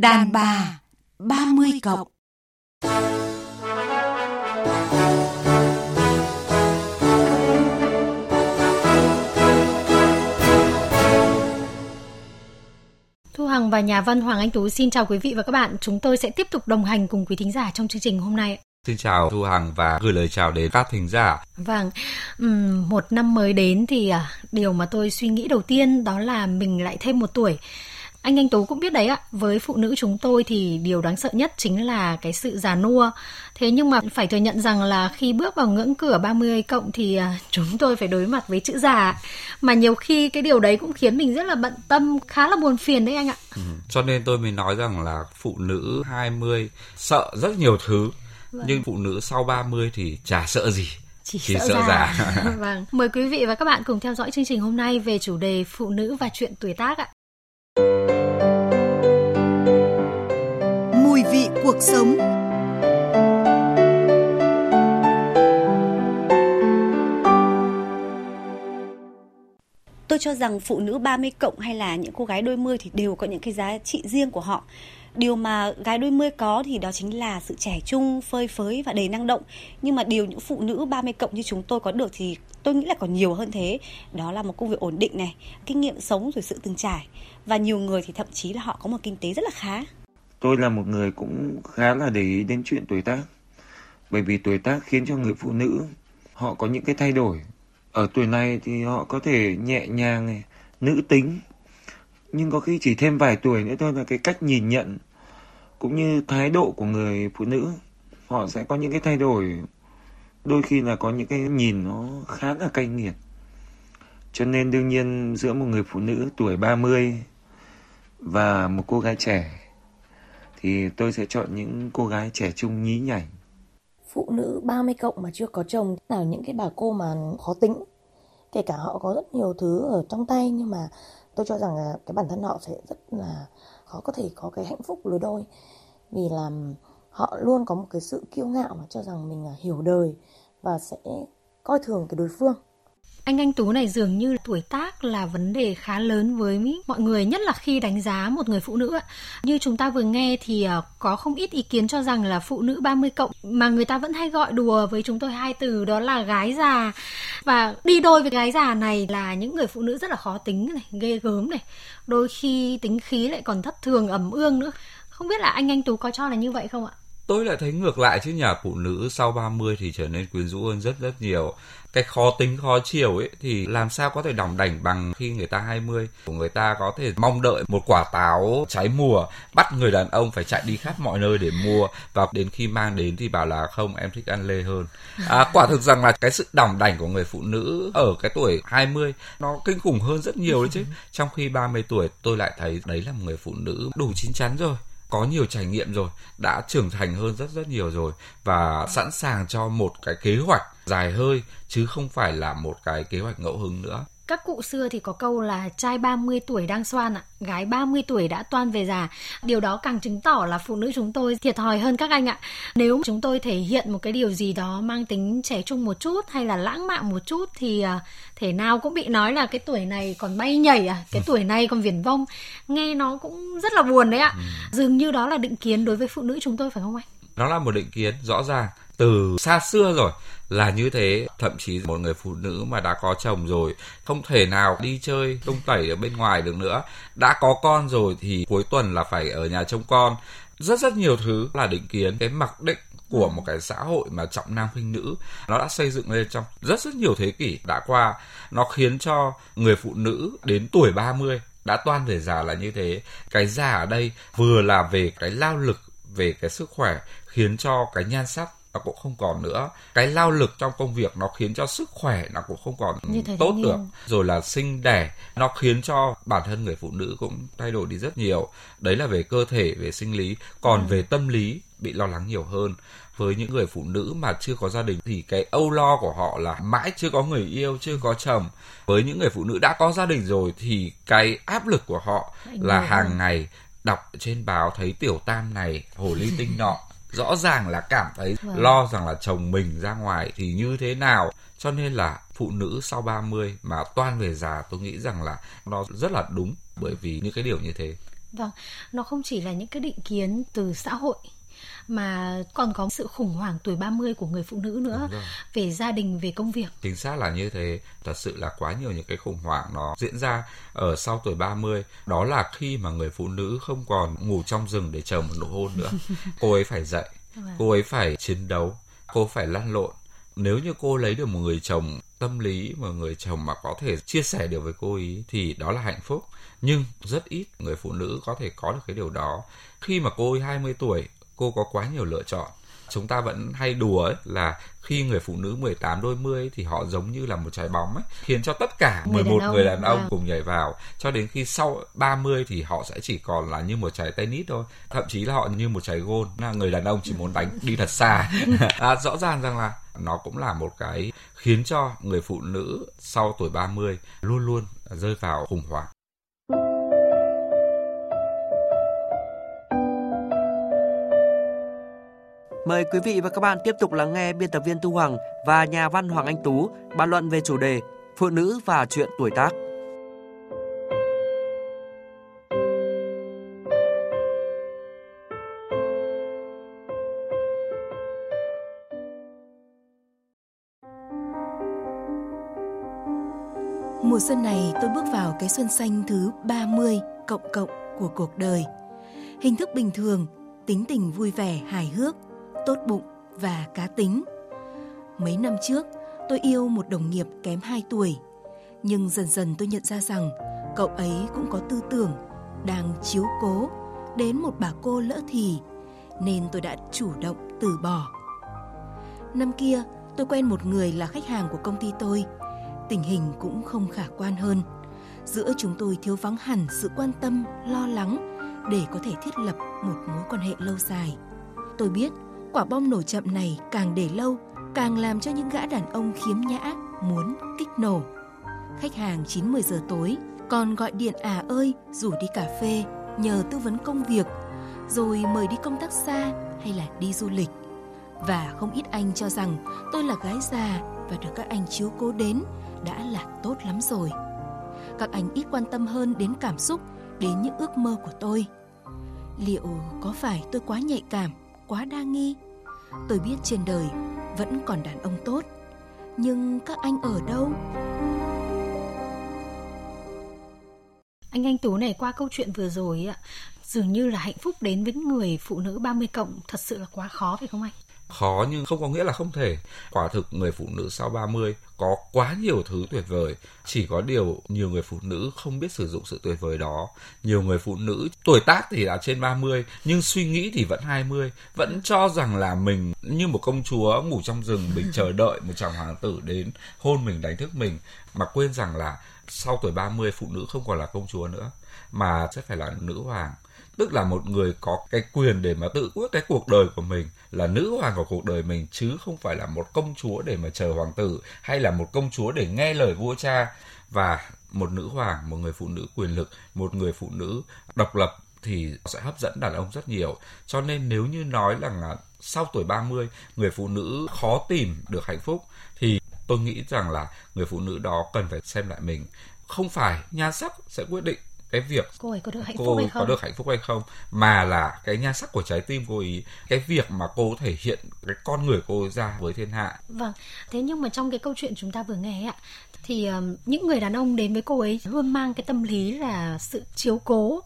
Đàn bà 30 cộng Thu Hằng và nhà văn Hoàng Anh Tú xin chào quý vị và các bạn. Chúng tôi sẽ tiếp tục đồng hành cùng quý thính giả trong chương trình hôm nay. Xin chào Thu Hằng và gửi lời chào đến các thính giả. Vâng, một năm mới đến thì à, điều mà tôi suy nghĩ đầu tiên đó là mình lại thêm một tuổi. Anh Anh Tú cũng biết đấy ạ, với phụ nữ chúng tôi thì điều đáng sợ nhất chính là cái sự già nua. Thế nhưng mà phải thừa nhận rằng là khi bước vào ngưỡng cửa 30 cộng thì à, chúng tôi phải đối mặt với chữ già. Mà nhiều khi cái điều đấy cũng khiến mình rất là bận tâm, khá là buồn phiền đấy anh ạ. Ừ, cho nên tôi mới nói rằng là phụ nữ 20 sợ rất nhiều thứ. Vâng. Nhưng phụ nữ sau 30 thì chả sợ gì chỉ, chỉ sợ, sợ già. già. vâng, mời quý vị và các bạn cùng theo dõi chương trình hôm nay về chủ đề phụ nữ và chuyện tuổi tác ạ. Cuộc sống Tôi cho rằng phụ nữ 30 cộng hay là những cô gái đôi mươi thì đều có những cái giá trị riêng của họ. Điều mà gái đôi mươi có thì đó chính là sự trẻ trung, phơi phới và đầy năng động. Nhưng mà điều những phụ nữ 30 cộng như chúng tôi có được thì tôi nghĩ là còn nhiều hơn thế. Đó là một công việc ổn định này, kinh nghiệm sống rồi sự từng trải. Và nhiều người thì thậm chí là họ có một kinh tế rất là khá. Tôi là một người cũng khá là để ý đến chuyện tuổi tác. Bởi vì tuổi tác khiến cho người phụ nữ họ có những cái thay đổi. Ở tuổi này thì họ có thể nhẹ nhàng này, nữ tính. Nhưng có khi chỉ thêm vài tuổi nữa thôi là cái cách nhìn nhận cũng như thái độ của người phụ nữ họ sẽ có những cái thay đổi đôi khi là có những cái nhìn nó khá là cay nghiệt cho nên đương nhiên giữa một người phụ nữ tuổi 30 và một cô gái trẻ thì tôi sẽ chọn những cô gái trẻ trung nhí nhảnh. Phụ nữ 30 cộng mà chưa có chồng là những cái bà cô mà khó tính. Kể cả họ có rất nhiều thứ ở trong tay, nhưng mà tôi cho rằng là cái bản thân họ sẽ rất là khó có thể có cái hạnh phúc lứa đôi vì là họ luôn có một cái sự kiêu ngạo mà cho rằng mình hiểu đời và sẽ coi thường cái đối phương anh Anh Tú này dường như tuổi tác là vấn đề khá lớn với mọi người, nhất là khi đánh giá một người phụ nữ. Như chúng ta vừa nghe thì ờ, có không ít ý kiến cho rằng là phụ nữ 30 cộng mà người ta vẫn hay gọi đùa với chúng tôi hai từ đó là gái già. Và đi đôi với gái già này là những người phụ nữ rất là khó tính này, ghê gớm này. Đôi khi tính khí lại còn thất thường ẩm ương nữa. Không biết là anh Anh Tú có cho là như vậy không ạ? Tôi lại thấy ngược lại chứ nhà phụ nữ sau 30 thì trở nên quyến rũ hơn rất rất nhiều. Cái khó tính khó chiều ấy thì làm sao có thể đỏng đảnh bằng khi người ta 20 người ta có thể mong đợi một quả táo trái mùa bắt người đàn ông phải chạy đi khắp mọi nơi để mua và đến khi mang đến thì bảo là không em thích ăn lê hơn. À, quả thực rằng là cái sự đỏng đảnh của người phụ nữ ở cái tuổi 20 nó kinh khủng hơn rất nhiều đấy chứ. Trong khi 30 tuổi tôi lại thấy đấy là một người phụ nữ đủ chín chắn rồi có nhiều trải nghiệm rồi, đã trưởng thành hơn rất rất nhiều rồi và sẵn sàng cho một cái kế hoạch dài hơi chứ không phải là một cái kế hoạch ngẫu hứng nữa các cụ xưa thì có câu là trai 30 tuổi đang xoan ạ, gái 30 tuổi đã toan về già. Điều đó càng chứng tỏ là phụ nữ chúng tôi thiệt thòi hơn các anh ạ. Nếu chúng tôi thể hiện một cái điều gì đó mang tính trẻ trung một chút hay là lãng mạn một chút thì à, thể nào cũng bị nói là cái tuổi này còn bay nhảy à, cái ừ. tuổi này còn viển vông. Nghe nó cũng rất là buồn đấy ạ. Ừ. Dường như đó là định kiến đối với phụ nữ chúng tôi phải không anh? Nó là một định kiến rõ ràng từ xa xưa rồi là như thế, thậm chí một người phụ nữ mà đã có chồng rồi, không thể nào đi chơi tung tẩy ở bên ngoài được nữa. Đã có con rồi thì cuối tuần là phải ở nhà trông con. Rất rất nhiều thứ là định kiến cái mặc định của một cái xã hội mà trọng nam khinh nữ. Nó đã xây dựng lên trong rất rất nhiều thế kỷ đã qua. Nó khiến cho người phụ nữ đến tuổi 30 đã toan về già là như thế. Cái già ở đây vừa là về cái lao lực, về cái sức khỏe, khiến cho cái nhan sắc nó cũng không còn nữa. Cái lao lực trong công việc nó khiến cho sức khỏe nó cũng không còn tốt được. Rồi là sinh đẻ nó khiến cho bản thân người phụ nữ cũng thay đổi đi rất nhiều. Đấy là về cơ thể về sinh lý. Còn ừ. về tâm lý bị lo lắng nhiều hơn. Với những người phụ nữ mà chưa có gia đình thì cái âu lo của họ là mãi chưa có người yêu chưa có chồng. Với những người phụ nữ đã có gia đình rồi thì cái áp lực của họ là hàng ngày đọc trên báo thấy tiểu tam này hồ ly tinh nọ rõ ràng là cảm thấy vâng. lo rằng là chồng mình ra ngoài thì như thế nào cho nên là phụ nữ sau 30 mà toan về già tôi nghĩ rằng là nó rất là đúng bởi vì những cái điều như thế Vâng, nó không chỉ là những cái định kiến từ xã hội mà còn có sự khủng hoảng tuổi 30 của người phụ nữ nữa về gia đình về công việc. Chính xác là như thế, thật sự là quá nhiều những cái khủng hoảng nó diễn ra ở sau tuổi 30, đó là khi mà người phụ nữ không còn ngủ trong rừng để chờ một nụ hôn nữa. cô ấy phải dậy, vâng. cô ấy phải chiến đấu, cô phải lăn lộn. Nếu như cô lấy được một người chồng tâm lý một người chồng mà có thể chia sẻ được với cô ấy thì đó là hạnh phúc nhưng rất ít người phụ nữ có thể có được cái điều đó khi mà cô ấy 20 tuổi cô có quá nhiều lựa chọn. Chúng ta vẫn hay đùa ấy là khi người phụ nữ 18 đôi mươi thì họ giống như là một trái bóng ấy, khiến cho tất cả 11 người đàn ông, người đàn ông à. cùng nhảy vào. Cho đến khi sau 30 thì họ sẽ chỉ còn là như một trái tennis thôi. Thậm chí là họ như một trái gôn. Là người đàn ông chỉ muốn đánh đi thật xa. À, rõ ràng rằng là nó cũng là một cái khiến cho người phụ nữ sau tuổi 30 luôn luôn rơi vào khủng hoảng Mời quý vị và các bạn tiếp tục lắng nghe biên tập viên Thu Hoàng và nhà văn Hoàng Anh Tú bàn luận về chủ đề Phụ nữ và chuyện tuổi tác. Mùa xuân này tôi bước vào cái xuân xanh thứ 30 cộng cộng của cuộc đời. Hình thức bình thường, tính tình vui vẻ, hài hước, tốt bụng và cá tính. Mấy năm trước, tôi yêu một đồng nghiệp kém 2 tuổi, nhưng dần dần tôi nhận ra rằng cậu ấy cũng có tư tưởng đang chiếu cố đến một bà cô lỡ thì nên tôi đã chủ động từ bỏ. Năm kia, tôi quen một người là khách hàng của công ty tôi. Tình hình cũng không khả quan hơn. Giữa chúng tôi thiếu vắng hẳn sự quan tâm, lo lắng để có thể thiết lập một mối quan hệ lâu dài. Tôi biết quả bom nổ chậm này càng để lâu, càng làm cho những gã đàn ông khiếm nhã muốn kích nổ. Khách hàng 9-10 giờ tối còn gọi điện à ơi rủ đi cà phê nhờ tư vấn công việc rồi mời đi công tác xa hay là đi du lịch. Và không ít anh cho rằng tôi là gái già và được các anh chiếu cố đến đã là tốt lắm rồi. Các anh ít quan tâm hơn đến cảm xúc, đến những ước mơ của tôi. Liệu có phải tôi quá nhạy cảm quá đa nghi. Tôi biết trên đời vẫn còn đàn ông tốt, nhưng các anh ở đâu? Anh Anh Tú này qua câu chuyện vừa rồi ạ, dường như là hạnh phúc đến với người phụ nữ 30 cộng thật sự là quá khó phải không anh? Khó nhưng không có nghĩa là không thể. Quả thực người phụ nữ sau 30 có quá nhiều thứ tuyệt vời, chỉ có điều nhiều người phụ nữ không biết sử dụng sự tuyệt vời đó. Nhiều người phụ nữ tuổi tác thì đã trên 30 nhưng suy nghĩ thì vẫn 20, vẫn cho rằng là mình như một công chúa ngủ trong rừng mình chờ đợi một chàng hoàng tử đến hôn mình đánh thức mình mà quên rằng là sau tuổi 30 phụ nữ không còn là công chúa nữa mà sẽ phải là nữ hoàng tức là một người có cái quyền để mà tự quyết cái cuộc đời của mình, là nữ hoàng của cuộc đời mình, chứ không phải là một công chúa để mà chờ hoàng tử, hay là một công chúa để nghe lời vua cha và một nữ hoàng, một người phụ nữ quyền lực, một người phụ nữ độc lập thì sẽ hấp dẫn đàn ông rất nhiều. Cho nên nếu như nói là sau tuổi 30 người phụ nữ khó tìm được hạnh phúc, thì tôi nghĩ rằng là người phụ nữ đó cần phải xem lại mình. Không phải nhan sắc sẽ quyết định cái việc cô ấy có được hạnh cô phúc hay không? có được hạnh phúc hay không mà là cái nhan sắc của trái tim cô ấy cái việc mà cô thể hiện cái con người cô ấy ra với thiên hạ. Vâng thế nhưng mà trong cái câu chuyện chúng ta vừa nghe ạ thì um, những người đàn ông đến với cô ấy luôn mang cái tâm lý là sự chiếu cố.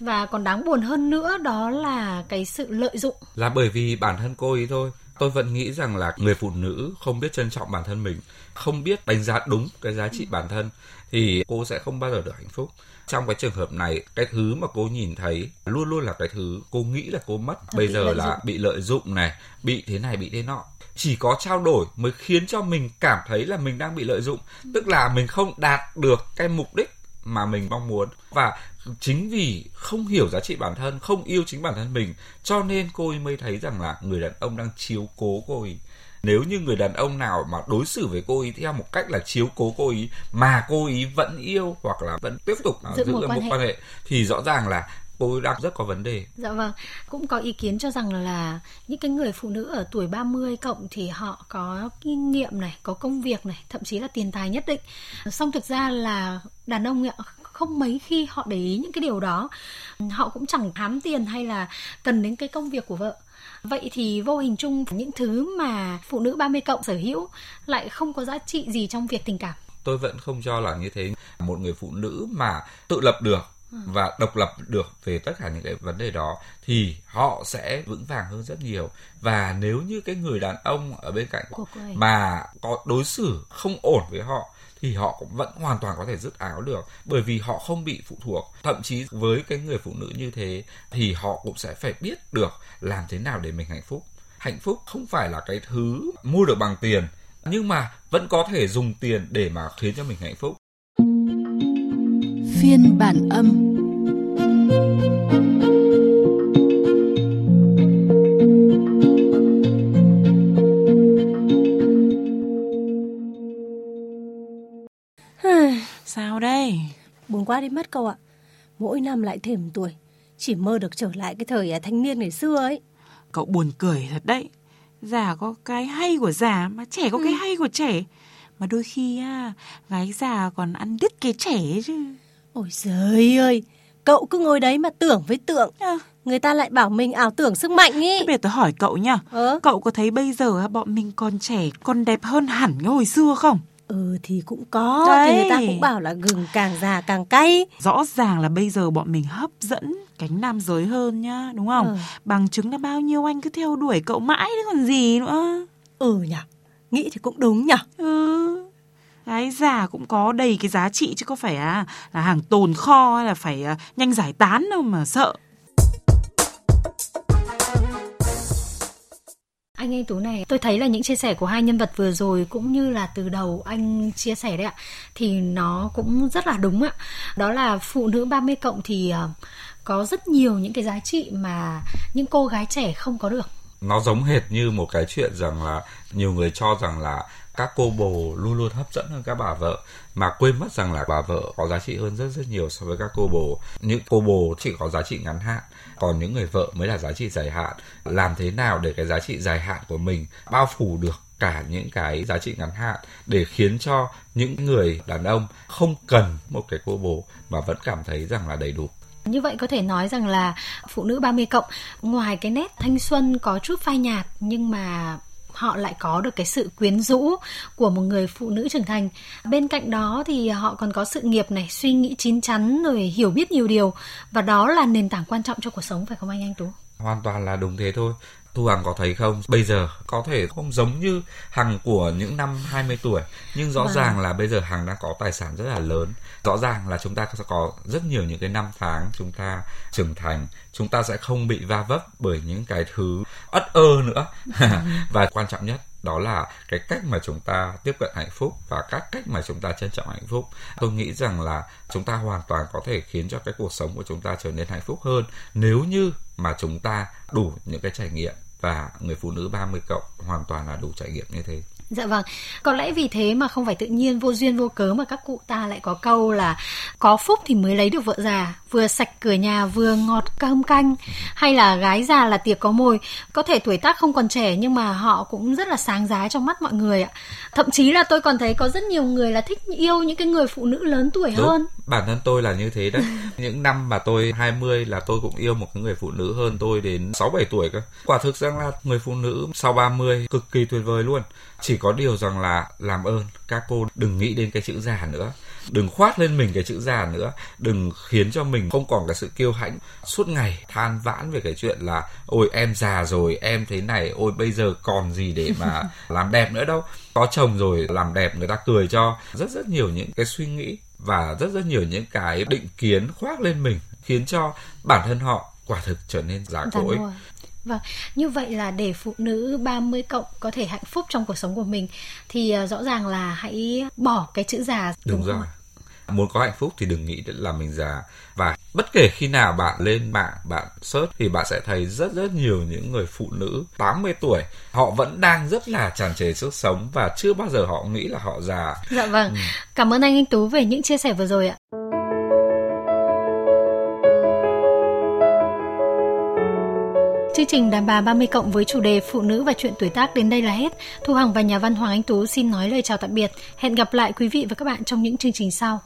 Và còn đáng buồn hơn nữa đó là cái sự lợi dụng. Là bởi vì bản thân cô ấy thôi tôi vẫn nghĩ rằng là người phụ nữ không biết trân trọng bản thân mình không biết đánh giá đúng cái giá trị bản thân thì cô sẽ không bao giờ được hạnh phúc. Trong cái trường hợp này cái thứ mà cô nhìn thấy luôn luôn là cái thứ cô nghĩ là cô mất. Bây giờ là bị lợi dụng này bị thế này bị thế nọ. Chỉ có trao đổi mới khiến cho mình cảm thấy là mình đang bị lợi dụng. Tức là mình không đạt được cái mục đích mà mình mong muốn và chính vì không hiểu giá trị bản thân không yêu chính bản thân mình cho nên cô ấy mới thấy rằng là người đàn ông đang chiếu cố cô ấy nếu như người đàn ông nào mà đối xử với cô ấy theo một cách là chiếu cố cô ấy mà cô ấy vẫn yêu hoặc là vẫn tiếp tục giữ, giữ một, quan, hệ. quan hệ thì rõ ràng là cô đang rất có vấn đề. Dạ vâng, cũng có ý kiến cho rằng là những cái người phụ nữ ở tuổi 30 cộng thì họ có kinh nghiệm này, có công việc này, thậm chí là tiền tài nhất định. Song thực ra là đàn ông ạ không mấy khi họ để ý những cái điều đó họ cũng chẳng hám tiền hay là cần đến cái công việc của vợ Vậy thì vô hình chung những thứ mà phụ nữ 30 cộng sở hữu lại không có giá trị gì trong việc tình cảm. Tôi vẫn không cho là như thế. Một người phụ nữ mà tự lập được. Và độc lập được về tất cả những cái vấn đề đó thì họ sẽ vững vàng hơn rất nhiều. Và nếu như cái người đàn ông ở bên cạnh mà có đối xử không ổn với họ thì họ cũng vẫn hoàn toàn có thể dứt áo được bởi vì họ không bị phụ thuộc. Thậm chí với cái người phụ nữ như thế thì họ cũng sẽ phải biết được làm thế nào để mình hạnh phúc. Hạnh phúc không phải là cái thứ mua được bằng tiền nhưng mà vẫn có thể dùng tiền để mà khiến cho mình hạnh phúc phiên bản âm Sao đây? Buồn quá đi mất cậu ạ. Mỗi năm lại thêm tuổi. Chỉ mơ được trở lại cái thời à, thanh niên ngày xưa ấy. Cậu buồn cười thật đấy. Già có cái hay của già mà trẻ có ừ. cái hay của trẻ. Mà đôi khi à, gái già còn ăn đứt cái trẻ chứ. Ôi giời ơi, cậu cứ ngồi đấy mà tưởng với tượng. À. Người ta lại bảo mình ảo tưởng sức mạnh ý. Thế bây giờ tôi hỏi cậu nhá. Ừ? Cậu có thấy bây giờ bọn mình còn trẻ, còn đẹp hơn hẳn cái hồi xưa không? Ừ thì cũng có Đấy. Thì người ta cũng bảo là gừng càng già càng cay Rõ ràng là bây giờ bọn mình hấp dẫn cánh nam giới hơn nhá Đúng không? Ừ. Bằng chứng là bao nhiêu anh cứ theo đuổi cậu mãi đấy còn gì nữa Ừ nhỉ Nghĩ thì cũng đúng nhỉ Ừ Gái già cũng có đầy cái giá trị chứ có phải à là hàng tồn kho hay là phải à, nhanh giải tán đâu mà sợ. Anh anh Tú này tôi thấy là những chia sẻ của hai nhân vật vừa rồi cũng như là từ đầu anh chia sẻ đấy ạ thì nó cũng rất là đúng ạ. Đó là phụ nữ 30 cộng thì ờ, có rất nhiều những cái giá trị mà những cô gái trẻ không có được. Nó giống hệt như một cái chuyện rằng là nhiều người cho rằng là các cô bồ luôn luôn hấp dẫn hơn các bà vợ. Mà quên mất rằng là bà vợ có giá trị hơn rất rất nhiều so với các cô bồ. Những cô bồ chỉ có giá trị ngắn hạn, còn những người vợ mới là giá trị dài hạn. Làm thế nào để cái giá trị dài hạn của mình bao phủ được cả những cái giá trị ngắn hạn để khiến cho những người đàn ông không cần một cái cô bồ mà vẫn cảm thấy rằng là đầy đủ? Như vậy có thể nói rằng là phụ nữ 30 cộng, ngoài cái nét thanh xuân có chút phai nhạt nhưng mà họ lại có được cái sự quyến rũ của một người phụ nữ trưởng thành. Bên cạnh đó thì họ còn có sự nghiệp này, suy nghĩ chín chắn rồi hiểu biết nhiều điều. Và đó là nền tảng quan trọng cho cuộc sống, phải không anh anh tú? Hoàn toàn là đúng thế thôi. Thu Hằng có thấy không? Bây giờ có thể không giống như Hằng của những năm 20 tuổi Nhưng rõ vâng. ràng là bây giờ Hằng đang có tài sản rất là lớn Rõ ràng là chúng ta sẽ có rất nhiều những cái năm tháng chúng ta trưởng thành Chúng ta sẽ không bị va vấp bởi những cái thứ ất ơ nữa Và quan trọng nhất đó là cái cách mà chúng ta tiếp cận hạnh phúc và các cách mà chúng ta trân trọng hạnh phúc tôi nghĩ rằng là chúng ta hoàn toàn có thể khiến cho cái cuộc sống của chúng ta trở nên hạnh phúc hơn nếu như mà chúng ta đủ những cái trải nghiệm và người phụ nữ 30 cộng hoàn toàn là đủ trải nghiệm như thế. Dạ vâng, có lẽ vì thế mà không phải tự nhiên vô duyên vô cớ mà các cụ ta lại có câu là có phúc thì mới lấy được vợ già, vừa sạch cửa nhà vừa ngọt cơm canh, hay là gái già là tiệc có mồi. Có thể tuổi tác không còn trẻ nhưng mà họ cũng rất là sáng giá trong mắt mọi người ạ. Thậm chí là tôi còn thấy có rất nhiều người là thích yêu những cái người phụ nữ lớn tuổi Đúng. hơn. Bản thân tôi là như thế đấy. những năm mà tôi 20 là tôi cũng yêu một cái người phụ nữ hơn tôi đến 6 7 tuổi cơ. Quả thực rằng là người phụ nữ sau 30 cực kỳ tuyệt vời luôn. Chỉ có điều rằng là làm ơn các cô đừng nghĩ đến cái chữ già nữa. Đừng khoác lên mình cái chữ già nữa. Đừng khiến cho mình không còn cái sự kiêu hãnh. Suốt ngày than vãn về cái chuyện là ôi em già rồi em thế này ôi bây giờ còn gì để mà làm đẹp nữa đâu. Có chồng rồi làm đẹp người ta cười cho. Rất rất nhiều những cái suy nghĩ và rất rất nhiều những cái định kiến khoác lên mình khiến cho bản thân họ quả thực trở nên giả cỗi Vâng, như vậy là để phụ nữ 30 cộng có thể hạnh phúc trong cuộc sống của mình thì uh, rõ ràng là hãy bỏ cái chữ già. Đúng, đúng rồi. Không? Muốn có hạnh phúc thì đừng nghĩ là mình già và bất kể khi nào bạn lên mạng bạn search thì bạn sẽ thấy rất rất nhiều những người phụ nữ 80 tuổi họ vẫn đang rất là tràn trề sức sống và chưa bao giờ họ nghĩ là họ già. Dạ vâng. Ừ. Cảm ơn anh Anh Tú về những chia sẻ vừa rồi ạ. Chương trình Đàn bà 30 cộng với chủ đề Phụ nữ và chuyện tuổi tác đến đây là hết. Thu Hằng và nhà văn Hoàng Anh Tú xin nói lời chào tạm biệt. Hẹn gặp lại quý vị và các bạn trong những chương trình sau.